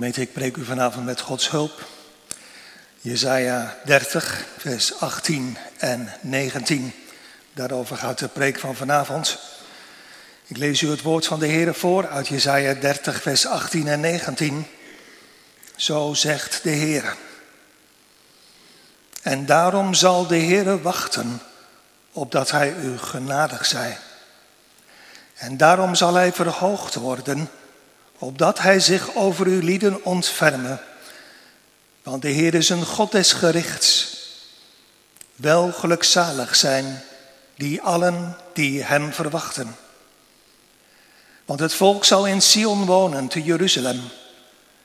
Gemeente, ik preek u vanavond met Gods hulp. Jezaja 30, vers 18 en 19. Daarover gaat de preek van vanavond. Ik lees u het woord van de Heer voor uit Jezaja 30, vers 18 en 19. Zo zegt de Heer. En daarom zal de Heer wachten, opdat hij u genadig zij. En daarom zal hij verhoogd worden opdat hij zich over uw lieden ontfermen. Want de Heer is een God des gerichts. Wel gelukzalig zijn die allen die hem verwachten. Want het volk zal in Sion wonen, te Jeruzalem.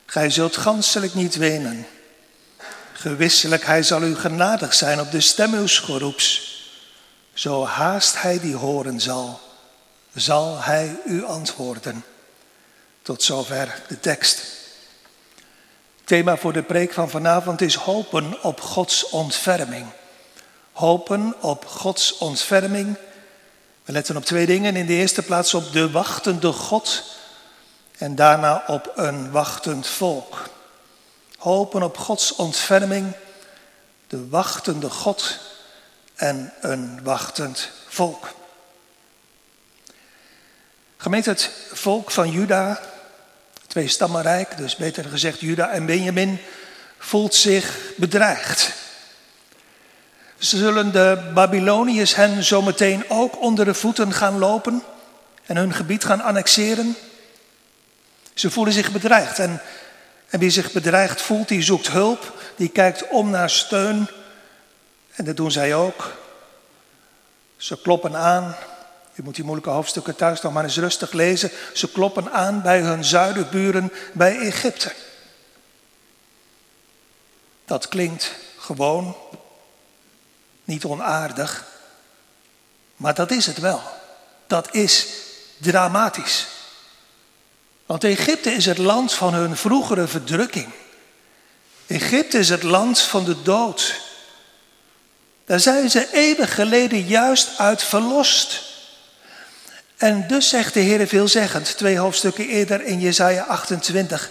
Gij zult ganselijk niet wenen. Gewisselijk, hij zal u genadig zijn op de stem uw geroeps. Zo haast hij die horen zal, zal hij u antwoorden. Tot zover de tekst. Thema voor de preek van vanavond is hopen op Gods ontferming. Hopen op Gods ontferming. We letten op twee dingen. In de eerste plaats op de wachtende God en daarna op een wachtend volk. Hopen op Gods ontferming, de wachtende God en een wachtend volk. Gemeente, het volk van Juda twee stammenrijk, dus beter gezegd Juda en Benjamin, voelt zich bedreigd. Zullen de Babyloniërs hen zometeen ook onder de voeten gaan lopen en hun gebied gaan annexeren? Ze voelen zich bedreigd en, en wie zich bedreigd voelt, die zoekt hulp, die kijkt om naar steun en dat doen zij ook. Ze kloppen aan u moet die moeilijke hoofdstukken thuis nog maar eens rustig lezen. Ze kloppen aan bij hun zuidenburen bij Egypte. Dat klinkt gewoon niet onaardig, maar dat is het wel. Dat is dramatisch. Want Egypte is het land van hun vroegere verdrukking. Egypte is het land van de dood. Daar zijn ze eeuwig geleden juist uit verlost. En dus zegt de Heer veelzeggend, twee hoofdstukken eerder in Jesaja 28.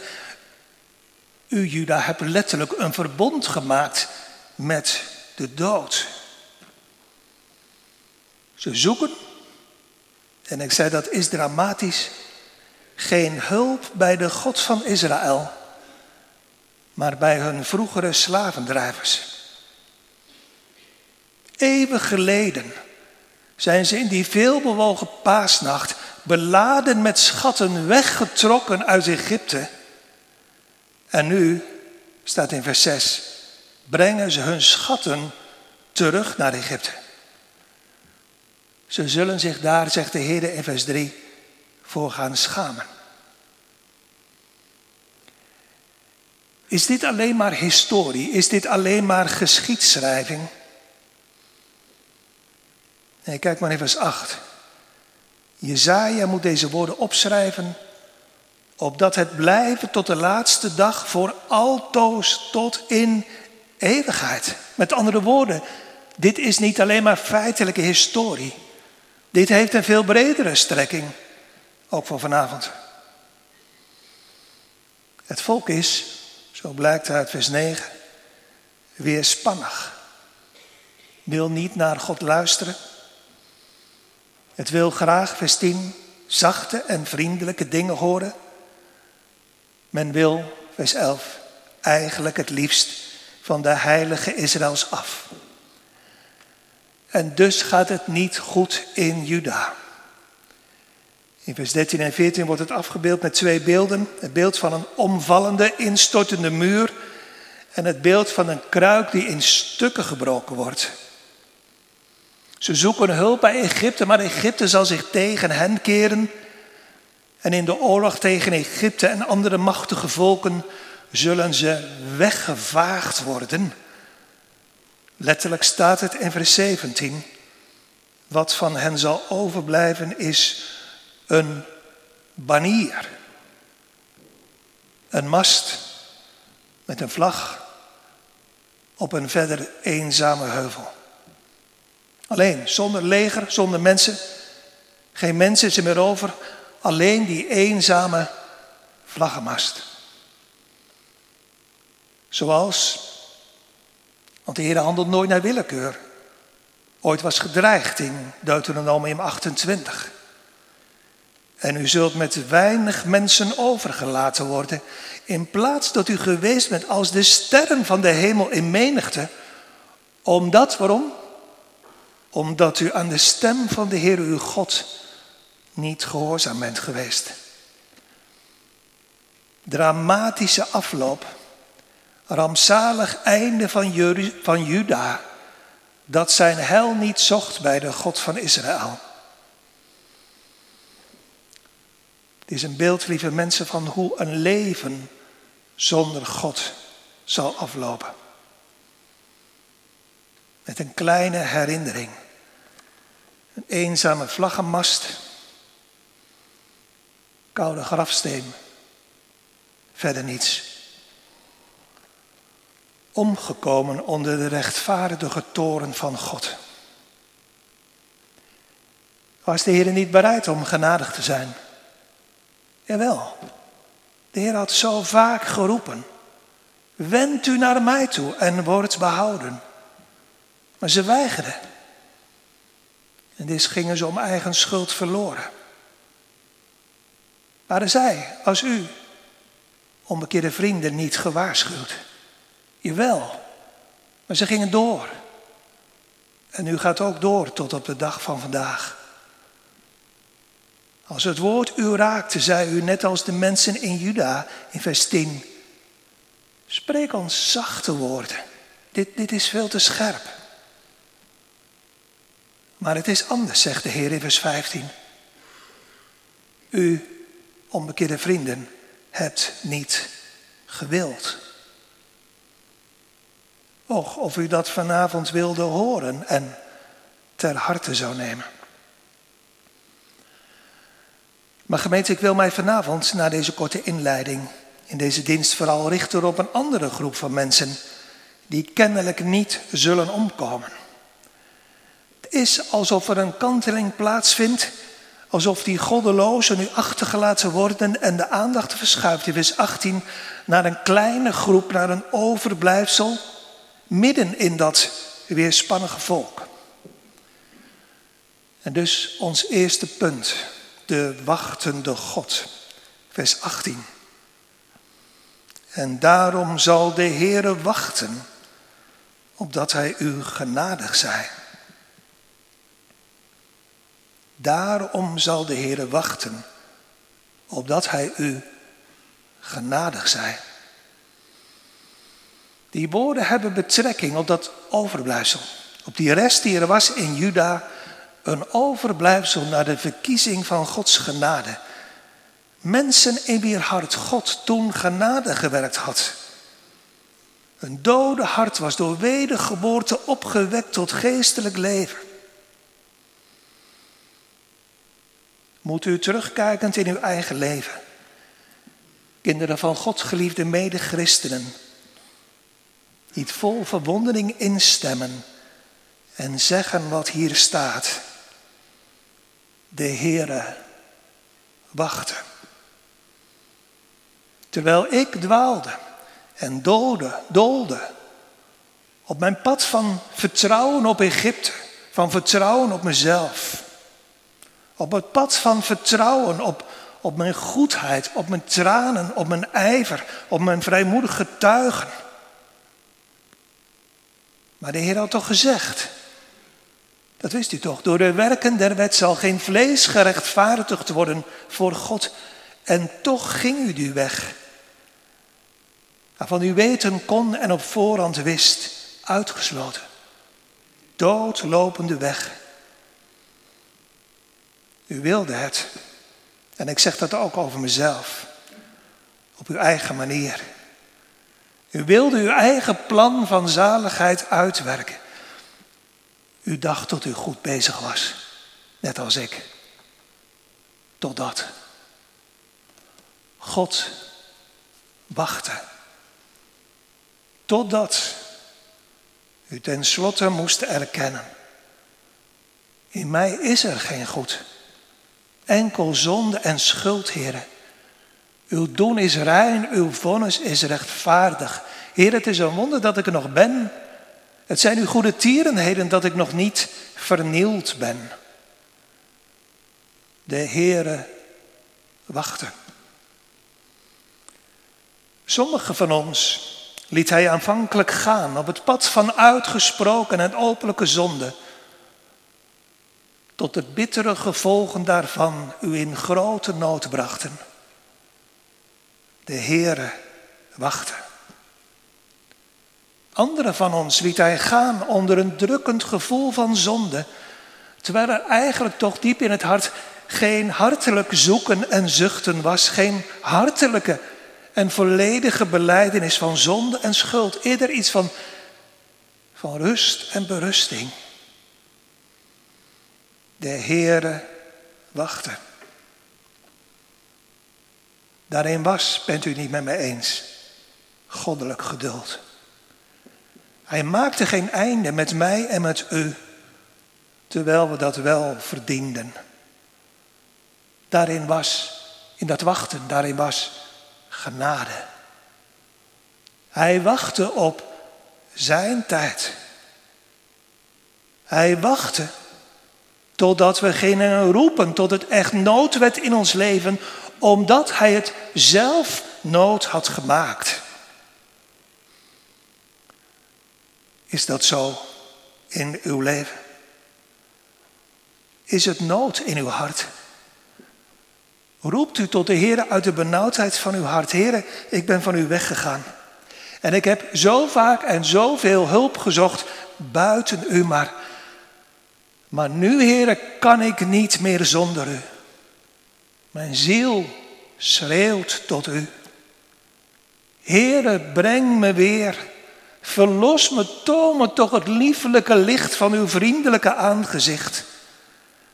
U, Juda, hebt letterlijk een verbond gemaakt met de dood. Ze zoeken, en ik zei dat is dramatisch, geen hulp bij de God van Israël, maar bij hun vroegere slavendrijvers. Eeuwig geleden zijn ze in die veelbewogen paasnacht beladen met schatten weggetrokken uit Egypte. En nu, staat in vers 6, brengen ze hun schatten terug naar Egypte. Ze zullen zich daar, zegt de Heer in vers 3, voor gaan schamen. Is dit alleen maar historie? Is dit alleen maar geschiedschrijving? Kijk maar in vers 8. Jezaja moet deze woorden opschrijven, opdat het blijven tot de laatste dag voor altoos tot in eeuwigheid. Met andere woorden, dit is niet alleen maar feitelijke historie. Dit heeft een veel bredere strekking, ook voor vanavond. Het volk is, zo blijkt uit vers 9, weerspannig. Wil niet naar God luisteren het wil graag, vers 10, zachte en vriendelijke dingen horen. Men wil, vers 11, eigenlijk het liefst van de heilige Israëls af. En dus gaat het niet goed in Juda. In vers 13 en 14 wordt het afgebeeld met twee beelden. Het beeld van een omvallende, instortende muur en het beeld van een kruik die in stukken gebroken wordt. Ze zoeken hulp bij Egypte, maar Egypte zal zich tegen hen keren. En in de oorlog tegen Egypte en andere machtige volken zullen ze weggevaagd worden. Letterlijk staat het in vers 17. Wat van hen zal overblijven is een banier. Een mast met een vlag op een verder eenzame heuvel. Alleen, zonder leger, zonder mensen. Geen mensen is er meer over. Alleen die eenzame vlaggenmast. Zoals, want de Heer handelt nooit naar willekeur. Ooit was gedreigd in Deuteronomium 28. En u zult met weinig mensen overgelaten worden, in plaats dat u geweest bent als de sterren van de hemel in menigte. Omdat, waarom? Omdat u aan de stem van de Heer uw God niet gehoorzaam bent geweest. Dramatische afloop, rampzalig einde van, van Juda, dat zijn hel niet zocht bij de God van Israël. Het is een beeld, lieve mensen, van hoe een leven zonder God zal aflopen. Met een kleine herinnering. Een eenzame vlaggenmast. Koude grafsteen. Verder niets. Omgekomen onder de rechtvaardige toren van God. Was de Heer niet bereid om genadig te zijn? Jawel, de Heer had zo vaak geroepen. Wend u naar mij toe en wordt behouden. Maar ze weigerden. En dus gingen ze om eigen schuld verloren. Waren zij, als u, onbekeerde vrienden, niet gewaarschuwd? Jawel, maar ze gingen door. En u gaat ook door tot op de dag van vandaag. Als het woord u raakte, zei u net als de mensen in Juda in vers 10. Spreek ons zachte woorden. Dit, dit is veel te scherp. Maar het is anders, zegt de Heer in vers 15. U, onbekeerde vrienden, hebt niet gewild. Och, of u dat vanavond wilde horen en ter harte zou nemen. Maar gemeente, ik wil mij vanavond, na deze korte inleiding, in deze dienst vooral richten op een andere groep van mensen die kennelijk niet zullen omkomen. Is alsof er een kanteling plaatsvindt, alsof die goddelozen nu achtergelaten worden en de aandacht verschuift in vers 18 naar een kleine groep, naar een overblijfsel, midden in dat weerspannige volk. En dus ons eerste punt de wachtende God. Vers 18. En daarom zal de Heere wachten, opdat Hij u genadig zij. Daarom zal de Heere wachten, opdat Hij u genadig zij. Die woorden hebben betrekking op dat overblijfsel, op die rest die er was in Juda een overblijfsel naar de verkiezing van Gods genade. Mensen in wie hart God toen genade gewerkt had. Een dode hart was door wedergeboorte opgewekt tot geestelijk leven. Moet u terugkijkend in uw eigen leven. Kinderen van God, geliefde medechristenen. Niet vol verwondering instemmen en zeggen wat hier staat de Heere wachten. Terwijl ik dwaalde en doolde, doolde op mijn pad van vertrouwen op Egypte, van vertrouwen op mezelf. Op het pad van vertrouwen op, op mijn goedheid, op mijn tranen, op mijn ijver, op mijn vrijmoedig getuigen. Maar de Heer had toch gezegd, dat wist u toch? Door de werken der wet zal geen vlees gerechtvaardigd worden voor God. En toch ging u die weg. Waarvan u weten kon en op voorhand wist, uitgesloten. Doodlopende weg. U wilde het. En ik zeg dat ook over mezelf. Op uw eigen manier. U wilde uw eigen plan van zaligheid uitwerken. U dacht dat u goed bezig was, net als ik. Totdat God wachtte. Totdat u tenslotte moest erkennen. In mij is er geen goed. Enkel zonde en schuld, heren. Uw doen is rein, uw vonnis is rechtvaardig. Heer, het is een wonder dat ik er nog ben. Het zijn uw goede tierenheden dat ik nog niet vernield ben. De Heere wachten. Sommigen van ons liet hij aanvankelijk gaan op het pad van uitgesproken en openlijke zonde, tot de bittere gevolgen daarvan u in grote nood brachten. De Heere wachten. Anderen van ons liet hij gaan onder een drukkend gevoel van zonde, terwijl er eigenlijk toch diep in het hart geen hartelijk zoeken en zuchten was, geen hartelijke en volledige beleidenis van zonde en schuld. Eerder iets van, van rust en berusting. De Heere wachtte. Daarin was, bent u niet met me eens, goddelijk geduld. Hij maakte geen einde met mij en met u, terwijl we dat wel verdienden. Daarin was, in dat wachten, daarin was genade. Hij wachtte op zijn tijd. Hij wachtte totdat we gingen roepen tot het echt nood werd in ons leven, omdat hij het zelf nood had gemaakt. Is dat zo in uw leven? Is het nood in uw hart? Roept u tot de Heer uit de benauwdheid van uw hart. Heer, ik ben van u weggegaan. En ik heb zo vaak en zoveel hulp gezocht buiten u, maar, maar nu, Heer, kan ik niet meer zonder u. Mijn ziel schreeuwt tot u. Heere, breng me weer. Verlos me, toon me toch het liefelijke licht van uw vriendelijke aangezicht.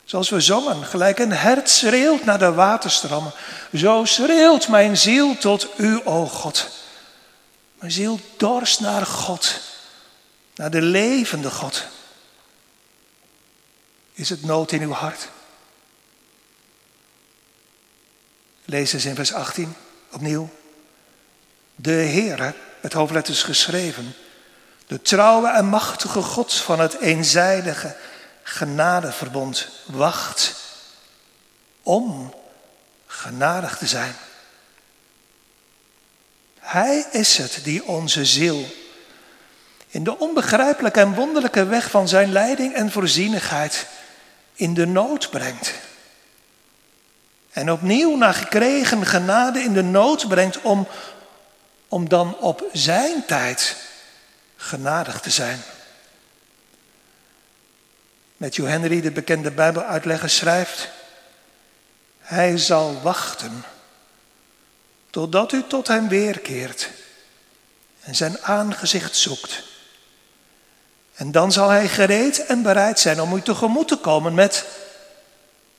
Zoals we zongen, gelijk een hert schreeuwt naar de waterstromen. Zo schreeuwt mijn ziel tot u, o God. Mijn ziel dorst naar God, naar de levende God. Is het nood in uw hart? Lees eens in vers 18 opnieuw. De Heere, met hoofdletters geschreven, de trouwe en machtige God van het eenzijdige genadeverbond wacht om genadig te zijn. Hij is het die onze ziel in de onbegrijpelijke en wonderlijke weg van zijn leiding en voorzienigheid in de nood brengt. En opnieuw naar gekregen genade in de nood brengt om, om dan op zijn tijd genadig te zijn. Matthew Henry, de bekende Bijbeluitlegger, schrijft: Hij zal wachten totdat u tot hem weerkeert en zijn aangezicht zoekt. En dan zal hij gereed en bereid zijn om u tegemoet te komen met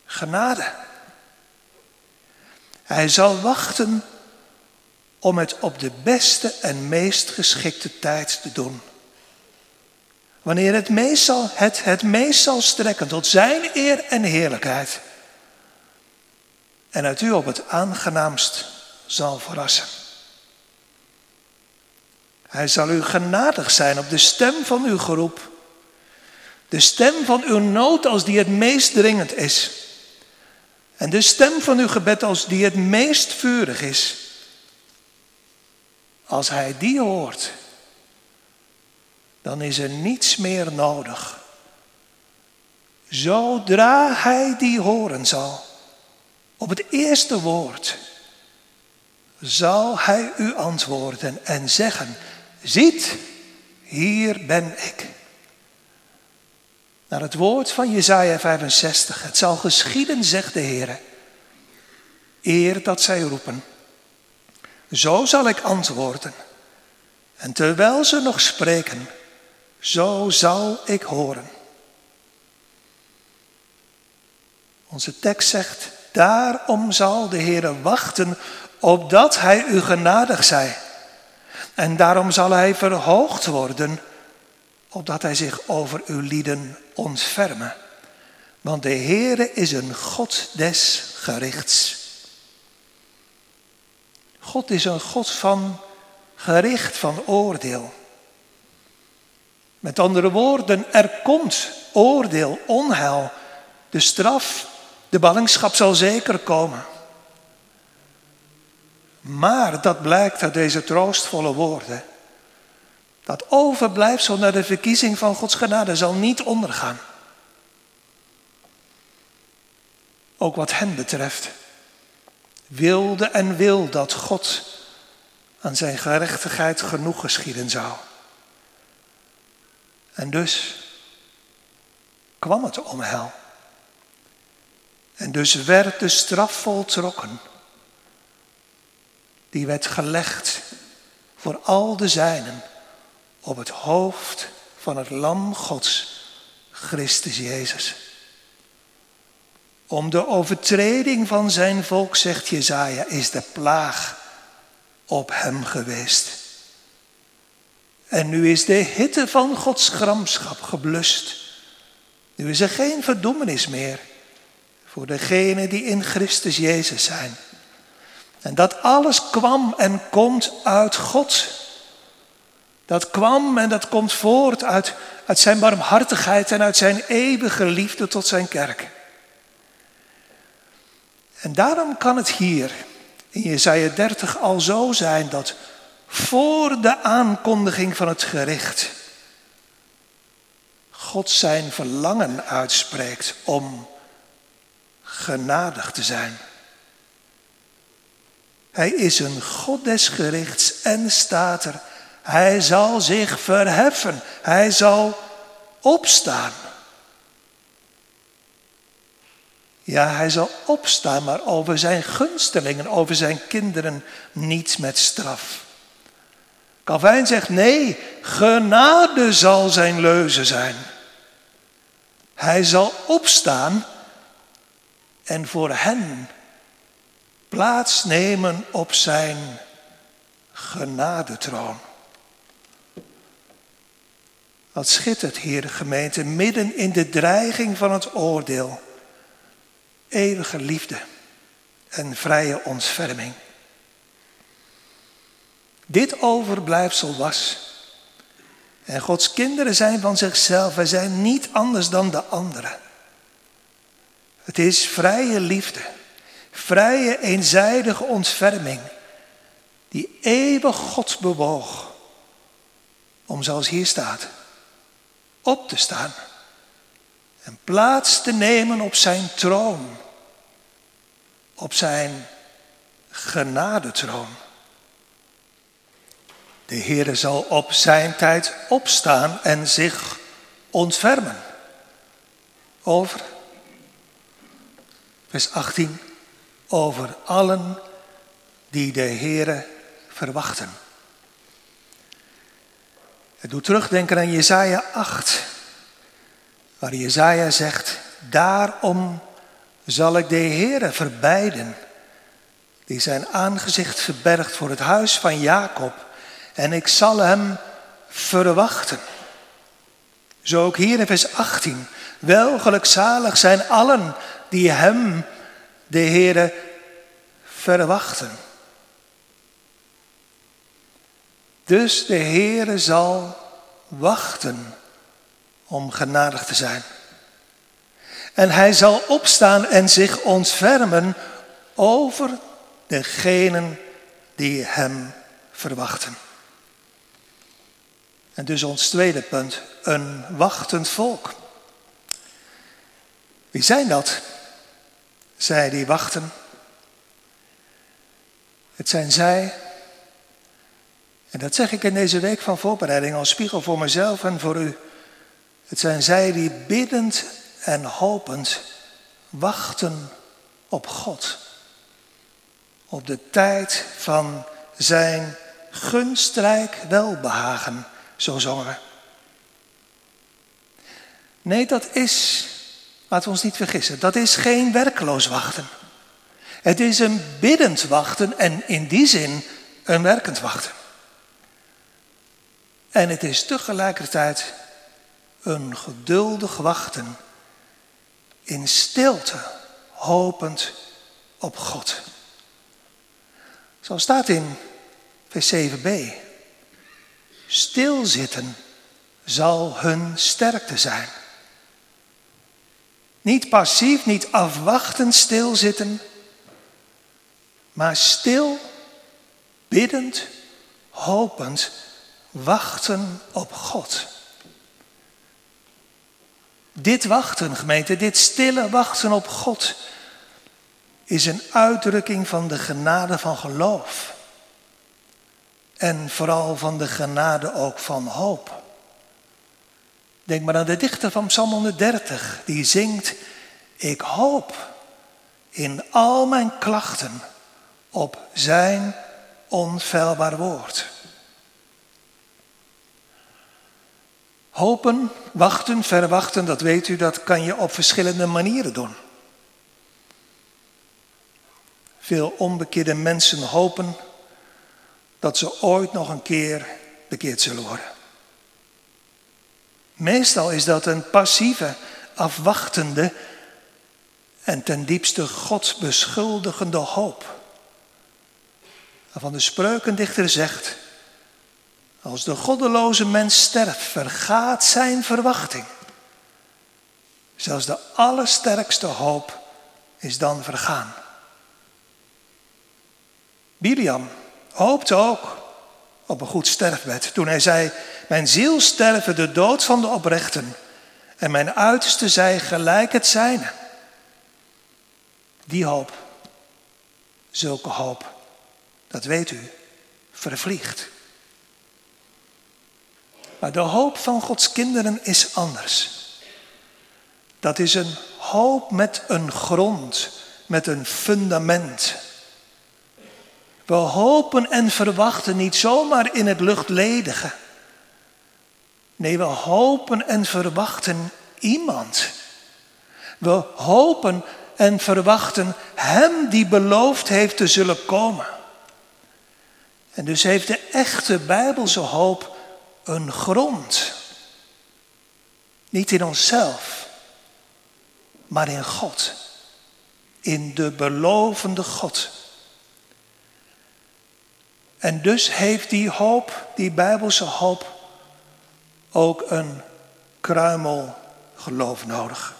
genade. Hij zal wachten om het op de beste en meest geschikte tijd te doen. Wanneer het meest zal, het, het meest zal strekken tot zijn eer en heerlijkheid. En uit u op het aangenaamst zal verrassen. Hij zal u genadig zijn op de stem van uw geroep. De stem van uw nood als die het meest dringend is. En de stem van uw gebed als die het meest vurig is. Als hij die hoort, dan is er niets meer nodig. Zodra hij die horen zal, op het eerste woord, zal hij u antwoorden en zeggen, ziet, hier ben ik. Naar het woord van Jezaja 65, het zal geschieden, zegt de Heer, eer dat zij roepen. Zo zal ik antwoorden. En terwijl ze nog spreken, zo zal ik horen. Onze tekst zegt, daarom zal de Heer wachten opdat hij u genadig zij. En daarom zal hij verhoogd worden, opdat hij zich over uw lieden ontfermen. Want de Heere is een God des gerichts. God is een God van gericht van oordeel. Met andere woorden, er komt oordeel, onheil. De straf, de ballingschap zal zeker komen. Maar dat blijkt uit deze troostvolle woorden. Dat overblijfsel naar de verkiezing van Gods genade zal niet ondergaan. Ook wat hen betreft. Wilde en wil dat God aan zijn gerechtigheid genoeg geschieden zou. En dus kwam het om hel. En dus werd de straf voltrokken. Die werd gelegd voor al de zijnen op het hoofd van het lam Gods, Christus Jezus. Om de overtreding van zijn volk, zegt Jezaja, is de plaag op hem geweest. En nu is de hitte van Gods gramschap geblust. Nu is er geen verdoemenis meer voor degenen die in Christus Jezus zijn. En dat alles kwam en komt uit God. Dat kwam en dat komt voort uit, uit zijn barmhartigheid en uit zijn eeuwige liefde tot zijn kerk. En daarom kan het hier in Jesaja 30 al zo zijn dat voor de aankondiging van het gericht God zijn verlangen uitspreekt om genadig te zijn. Hij is een God des en staat er. Hij zal zich verheffen. Hij zal opstaan. Ja, hij zal opstaan, maar over zijn gunstelingen, over zijn kinderen niet met straf. Calvijn zegt nee, genade zal zijn leuze zijn. Hij zal opstaan en voor hen plaatsnemen op zijn genadetroon. Wat schittert hier, gemeente, midden in de dreiging van het oordeel eeuwige liefde en vrije ontferming. Dit overblijfsel was. En Gods kinderen zijn van zichzelf, wij zijn niet anders dan de anderen. Het is vrije liefde, vrije eenzijdige ontferming, die eeuwig God bewoog om zoals hier staat, op te staan en plaats te nemen op zijn troon, op zijn genadetroon. De Heere zal op zijn tijd opstaan en zich ontfermen over, vers 18, over allen die de Heere verwachten. Het doet terugdenken aan Jesaja 8, waar Jezaja zegt, daarom zal ik de Heere verbijden, die zijn aangezicht verbergt voor het huis van Jacob, en ik zal hem verwachten. Zo ook hier in vers 18, wel gelukzalig zijn allen die hem, de Heere, verwachten. Dus de Heere zal wachten om genadig te zijn. En hij zal opstaan en zich ontfermen over degenen die hem verwachten. En dus ons tweede punt, een wachtend volk. Wie zijn dat? Zij die wachten. Het zijn zij, en dat zeg ik in deze week van voorbereiding als spiegel voor mezelf en voor u het zijn zij die biddend en hopend wachten op God. Op de tijd van zijn gunstrijk welbehagen, zo zongen. Nee, dat is, laten we ons niet vergissen, dat is geen werkloos wachten. Het is een biddend wachten en in die zin een werkend wachten. En het is tegelijkertijd een geduldig wachten in stilte, hopend op God. Zo staat in vers 7b. stilzitten zal hun sterkte zijn. Niet passief, niet afwachtend stilzitten, maar stil, biddend, hopend, wachten op God. Dit wachten, gemeente, dit stille wachten op God, is een uitdrukking van de genade van geloof. En vooral van de genade ook van hoop. Denk maar aan de dichter van Psalm 130, die zingt, ik hoop in al mijn klachten op zijn onfeilbaar woord. Hopen, wachten, verwachten, dat weet u, dat kan je op verschillende manieren doen. Veel onbekeerde mensen hopen dat ze ooit nog een keer bekeerd zullen worden. Meestal is dat een passieve, afwachtende en ten diepste God beschuldigende hoop. Waarvan de spreukendichter zegt, als de goddeloze mens sterft, vergaat zijn verwachting. Zelfs de allersterkste hoop is dan vergaan. Biliam hoopte ook op een goed sterfbed toen hij zei, mijn ziel sterven de dood van de oprechten en mijn uiterste zij gelijk het zijne. Die hoop, zulke hoop, dat weet u, vervliegt. Maar de hoop van Gods kinderen is anders. Dat is een hoop met een grond, met een fundament. We hopen en verwachten niet zomaar in het luchtledige. Nee, we hopen en verwachten iemand. We hopen en verwachten Hem die beloofd heeft te zullen komen. En dus heeft de echte Bijbelse hoop een grond. Niet in onszelf, maar in God. In de belovende God. En dus heeft die hoop, die Bijbelse hoop, ook een kruimel geloof nodig.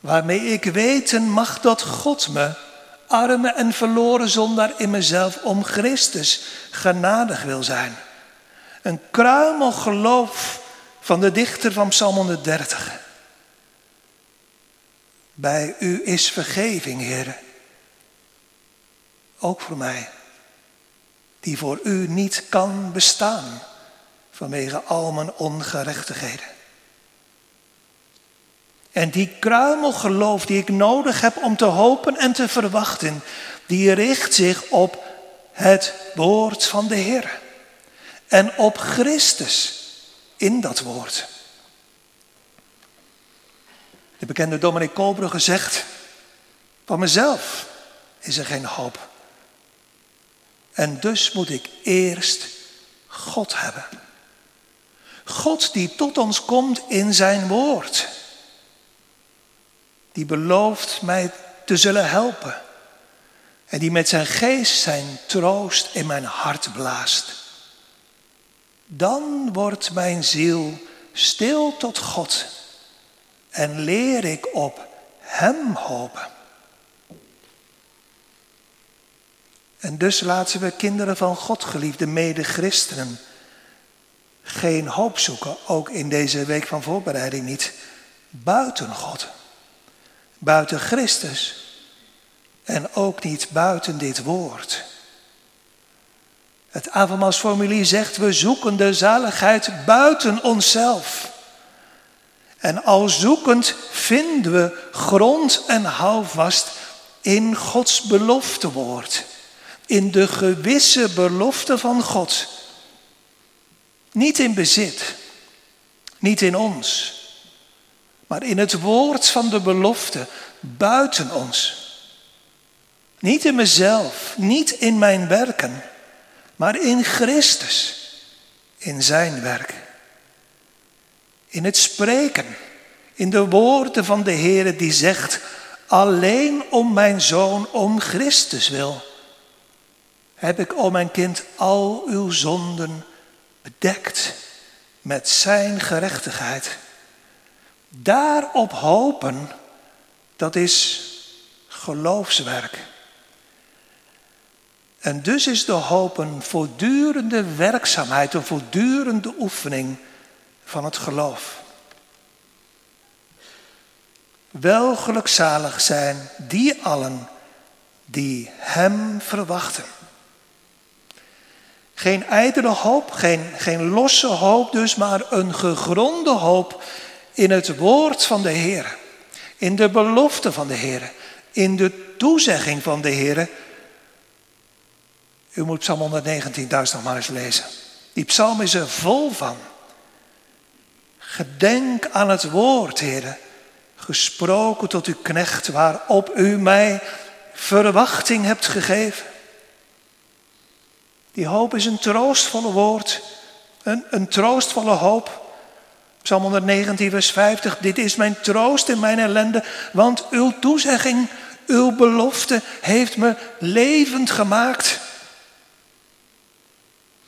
Waarmee ik weten mag dat God me, arme en verloren zondaar in mezelf, om Christus genadig wil zijn. Een kruimel geloof van de dichter van Psalm 130. Bij u is vergeving, Heer. Ook voor mij, die voor u niet kan bestaan vanwege al mijn ongerechtigheden. En die kruimelgeloof die ik nodig heb om te hopen en te verwachten, die richt zich op het woord van de Heer. En op Christus in dat woord. De bekende Dominic Kolbrugge zegt, van mezelf is er geen hoop. En dus moet ik eerst God hebben. God die tot ons komt in zijn woord. Die belooft mij te zullen helpen. En die met zijn geest zijn troost in mijn hart blaast. Dan wordt mijn ziel stil tot God en leer ik op Hem hopen. En dus laten we kinderen van God, geliefde mede-christenen, geen hoop zoeken, ook in deze week van voorbereiding niet, buiten God, buiten Christus en ook niet buiten dit woord. Het avondmaalsformulier zegt, we zoeken de zaligheid buiten onszelf. En al zoekend vinden we grond en houvast in Gods beloftewoord. In de gewisse belofte van God niet in bezit, niet in ons, maar in het woord van de belofte buiten ons. Niet in mezelf, niet in mijn werken, maar in Christus, in zijn werk. In het spreken, in de woorden van de Heer die zegt, alleen om mijn zoon, om Christus wil, heb ik, o mijn kind, al uw zonden bedekt met zijn gerechtigheid. Daarop hopen, dat is geloofswerk. En dus is de hoop een voortdurende werkzaamheid, een voortdurende oefening van het geloof. Wel gelukzalig zijn die allen die Hem verwachten. Geen ijdele hoop, geen, geen losse hoop dus, maar een gegronde hoop in het woord van de Heer. In de belofte van de Heer. In de toezegging van de Heer. U moet Psalm 119 thuis nog maar eens lezen. Die psalm is er vol van. Gedenk aan het woord, Heer, gesproken tot uw knecht, waarop u mij verwachting hebt gegeven. Die hoop is een troostvolle woord, een, een troostvolle hoop. Psalm 119, vers 50. Dit is mijn troost in mijn ellende, want uw toezegging, uw belofte heeft me levend gemaakt.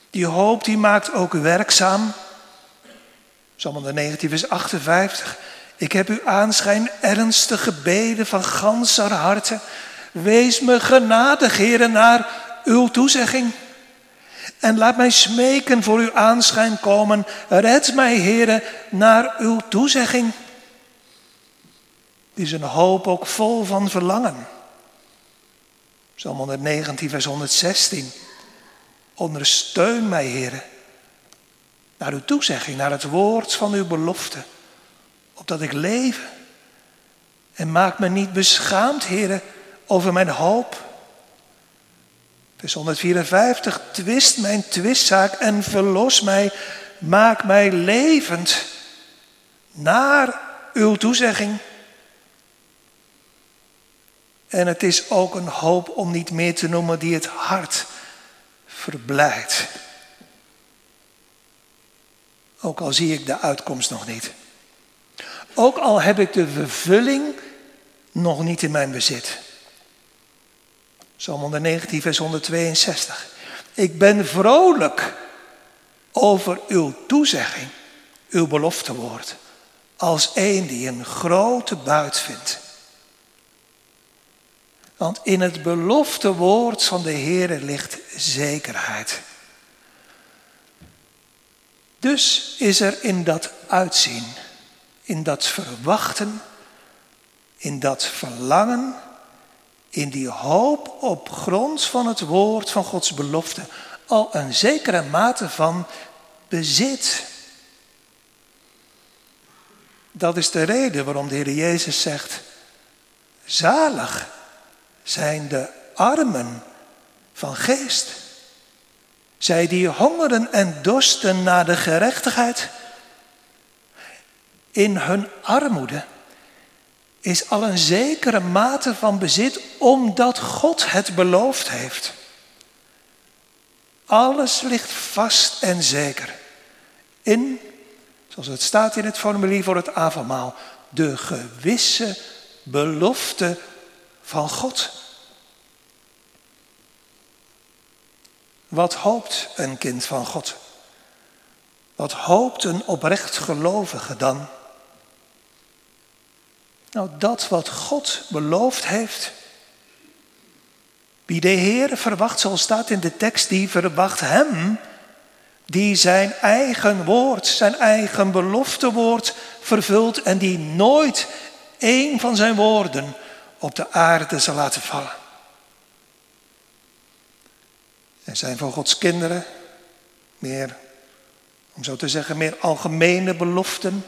Die hoop die maakt ook werkzaam. Psalm 119, vers 58. Ik heb u aanschijn ernstige gebeden van ganser harte. Wees me genadig, heren, naar uw toezegging. En laat mij smeken voor uw aanschijn komen. Red mij, heren, naar uw toezegging. Die is een hoop ook vol van verlangen. Psalm 119, vers 116. Ondersteun mij, heren, naar uw toezegging, naar het woord van uw belofte, opdat ik leven. En maak me niet beschaamd, heren, over mijn hoop. Vers 154, twist mijn twistzaak en verlos mij, maak mij levend naar uw toezegging. En het is ook een hoop om niet meer te noemen die het hart verblijdt. Ook al zie ik de uitkomst nog niet. Ook al heb ik de vervulling nog niet in mijn bezit. Psalm 119, vers 162. Ik ben vrolijk over uw toezegging, uw beloftewoord, als een die een grote buit vindt. Want in het beloftewoord van de Heer ligt zekerheid. Dus is er in dat uitzien, in dat verwachten, in dat verlangen in die hoop op grond van het woord van Gods belofte al een zekere mate van bezit. Dat is de reden waarom de Heer Jezus zegt, zalig zijn de armen van geest. Zij die hongeren en dorsten naar de gerechtigheid. In hun armoede is al een zekere mate van bezit omdat God het beloofd heeft. Alles ligt vast en zeker in, zoals het staat in het formulier voor het avondmaal, de gewisse belofte van God. Wat hoopt een kind van God? Wat hoopt een oprecht gelovige dan? Nou, dat wat God beloofd heeft. Wie de Heer verwacht, zoals staat in de tekst, die verwacht Hem, die zijn eigen woord, zijn eigen beloftewoord vervult en die nooit één van zijn woorden op de aarde zal laten vallen. Er zijn voor Gods kinderen meer, om zo te zeggen, meer algemene beloften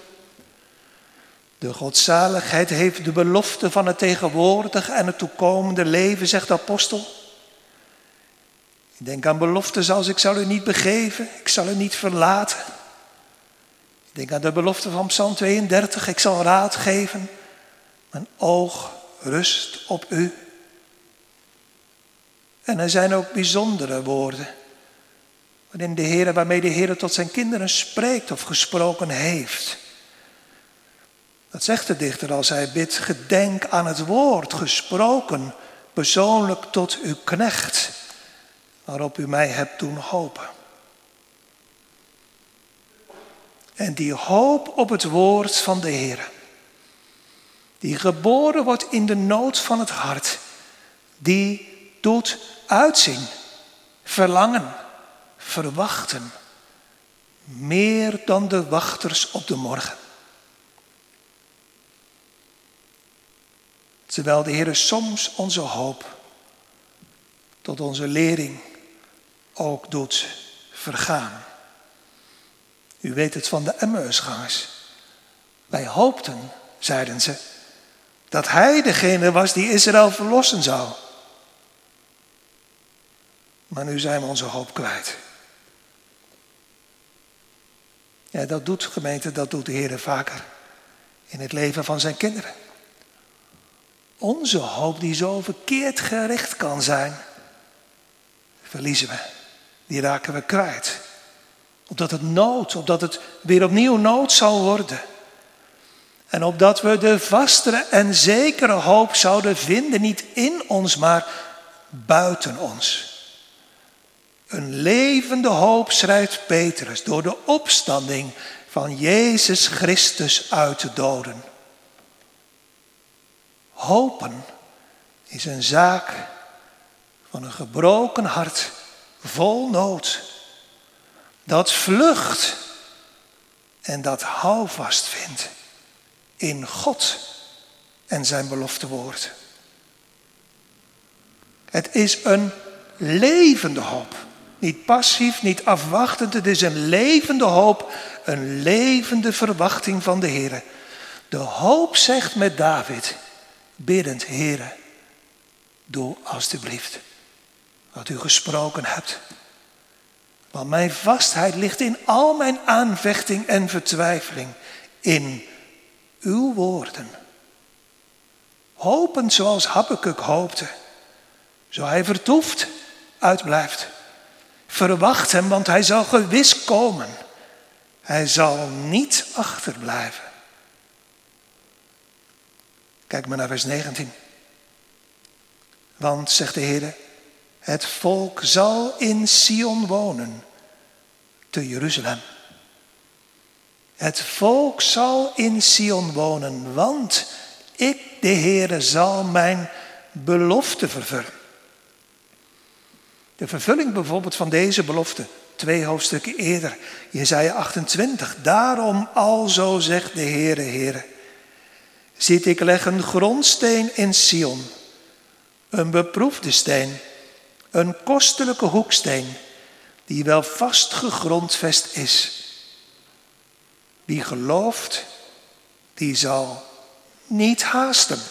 de godzaligheid heeft de belofte van het tegenwoordige en het toekomende leven, zegt de apostel. Ik denk aan beloften zoals ik zal u niet begeven, ik zal u niet verlaten. Ik denk aan de belofte van Psalm 32, ik zal raad geven. Mijn oog rust op u. En er zijn ook bijzondere woorden. Waarin de Heer, waarmee de Heer tot zijn kinderen spreekt of gesproken heeft. Dat zegt de dichter als hij bidt, gedenk aan het woord gesproken, persoonlijk tot uw knecht, waarop u mij hebt doen hopen. En die hoop op het woord van de Heer, die geboren wordt in de nood van het hart, die doet uitzien, verlangen, verwachten, meer dan de wachters op de morgen. Terwijl de Heer soms onze hoop tot onze lering ook doet vergaan. U weet het van de Emmausgangers. Wij hoopten, zeiden ze, dat hij degene was die Israël verlossen zou. Maar nu zijn we onze hoop kwijt. Ja, dat doet gemeente, dat doet de Heer vaker in het leven van zijn kinderen. Onze hoop die zo verkeerd gericht kan zijn, verliezen we. Die raken we kwijt. Opdat het nood, opdat het weer opnieuw nood zal worden. En opdat we de vastere en zekere hoop zouden vinden, niet in ons, maar buiten ons. Een levende hoop, schrijft Petrus, door de opstanding van Jezus Christus uit de doden. Hopen is een zaak van een gebroken hart, vol nood, dat vlucht en dat houvast vindt in God en zijn belofte woord. Het is een levende hoop. Niet passief, niet afwachtend. Het is een levende hoop, een levende verwachting van de Heer. De hoop zegt met David, biddend, Heere, doe alstublieft wat u gesproken hebt. Want mijn vastheid ligt in al mijn aanvechting en vertwijfeling, in uw woorden. Hopend zoals Habakkuk hoopte, zo hij vertoeft, uitblijft. Verwacht hem, want hij zal gewis komen. Hij zal niet achterblijven. Kijk maar naar vers 19. Want, zegt de Heer, het volk zal in Sion wonen, te Jeruzalem. Het volk zal in Sion wonen, want ik, de Heere, zal mijn belofte vervullen. De vervulling bijvoorbeeld van deze belofte, twee hoofdstukken eerder, Jezaja 28. Daarom alzo zegt de Heere, Heere. Ziet, ik leg een grondsteen in Sion, een beproefde steen, een kostelijke hoeksteen, die wel vast gegrondvest is. Wie gelooft, die zal niet haasten.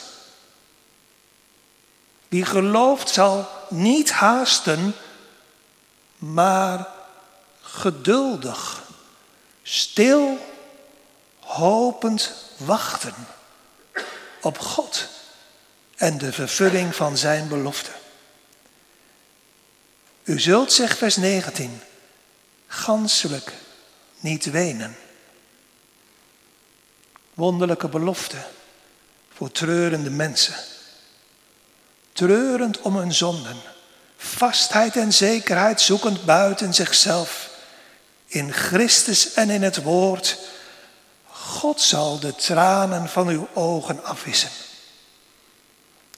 Wie gelooft zal niet haasten, maar geduldig, stil, hopend wachten op God en de vervulling van zijn belofte. U zult, zegt vers 19, ganselijk niet wenen. Wonderlijke belofte voor treurende mensen. Treurend om hun zonden. Vastheid en zekerheid zoekend buiten zichzelf. In Christus en in het woord. God zal de tranen van uw ogen afwissen.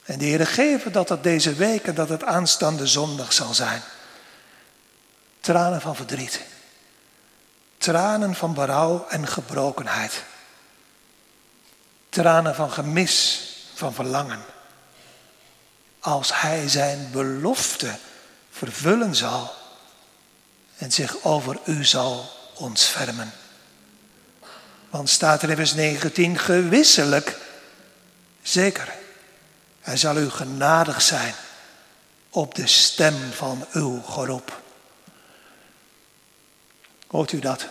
En de Heer geven dat het deze week en dat het aanstaande zondag zal zijn. Tranen van verdriet. Tranen van berouw en gebrokenheid. Tranen van gemis, van verlangen. Als Hij zijn belofte vervullen zal en zich over u zal ontfermen. Want staat er in vers 19, gewisselijk, zeker, hij zal u genadig zijn op de stem van uw geroep. Hoort u dat?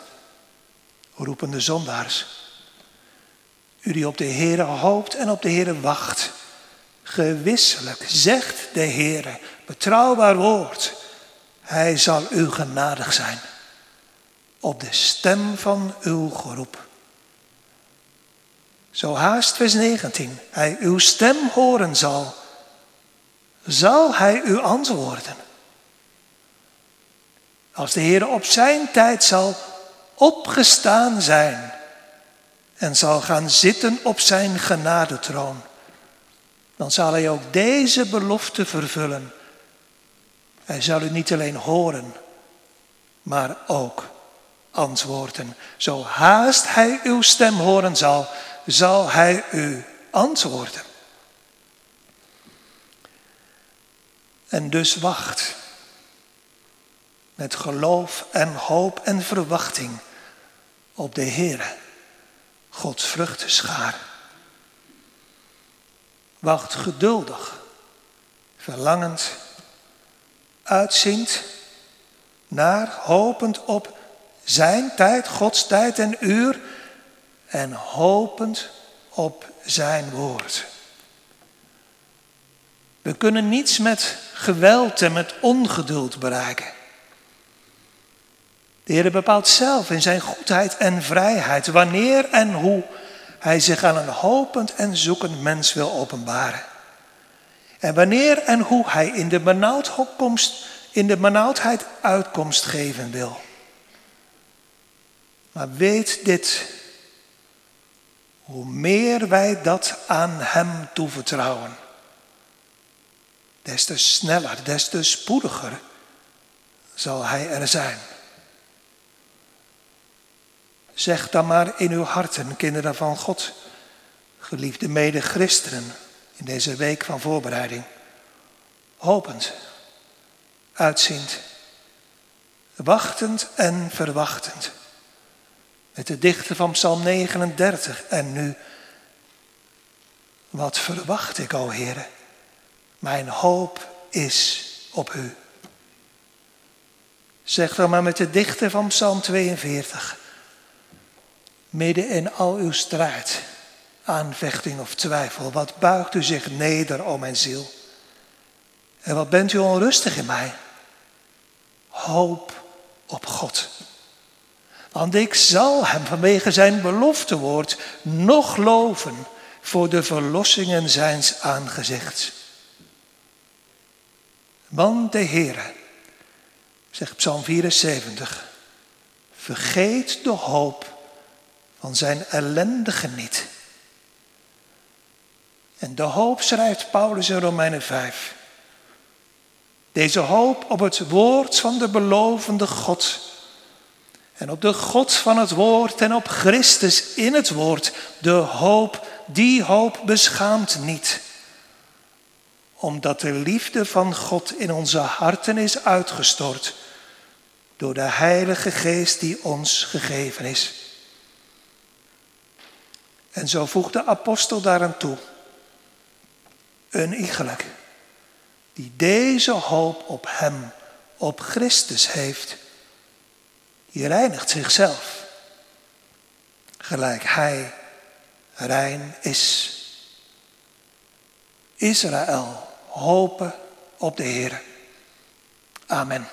Roepende zondaars. U die op de Heere hoopt en op de Heere wacht. Gewisselijk zegt de Heere, betrouwbaar woord. Hij zal u genadig zijn op de stem van uw geroep. Zo haast vers 19. Hij uw stem horen zal, zal hij u antwoorden. Als de Heer op zijn tijd zal opgestaan zijn en zal gaan zitten op zijn genadetroon, dan zal hij ook deze belofte vervullen. Hij zal u niet alleen horen, maar ook antwoorden. Zo haast hij uw stem horen zal, zal hij u antwoorden. En dus wacht met geloof en hoop en verwachting op de Heere, Gods vruchtenschaar. Wacht geduldig, verlangend, uitziend naar, hopend op zijn tijd, Gods tijd en uur en hopend op zijn woord. We kunnen niets met geweld en met ongeduld bereiken. De Heer bepaalt zelf in zijn goedheid en vrijheid wanneer en hoe hij zich aan een hopend en zoekend mens wil openbaren. En wanneer en hoe hij in de, benauwdheid, in de benauwdheid uitkomst geven wil. Maar weet dit, hoe meer wij dat aan Hem toevertrouwen, des te sneller, des te spoediger zal Hij er zijn. Zeg dan maar in uw harten, kinderen van God, geliefde mede-christenen, in deze week van voorbereiding, hopend, uitziend, wachtend en verwachtend. Met de dichter van Psalm 39 en nu, wat verwacht ik, o Heere? Mijn hoop is op u. Zeg dan maar met de dichter van Psalm 42 midden in al uw strijd, aanvechting of twijfel, wat buigt u zich neder, o mijn ziel? En wat bent u onrustig in mij? Hoop op God. Want ik zal hem vanwege zijn beloftewoord nog loven voor de verlossingen zijns aangezichts. Want de Heere, zegt Psalm 74, vergeet de hoop van zijn ellendige niet. En de hoop schrijft Paulus in Romeinen 5. Deze hoop op het woord van de belovende God. En op de God van het woord en op Christus in het woord. De hoop, die hoop beschaamt niet. Omdat de liefde van God in onze harten is uitgestort. Door de Heilige Geest die ons gegeven is. En zo voegt de apostel daaraan toe. Een iegelijk die deze hoop op hem, op Christus heeft, die reinigt zichzelf. Gelijk hij rein is. Israël, hopen op de Heer. Amen.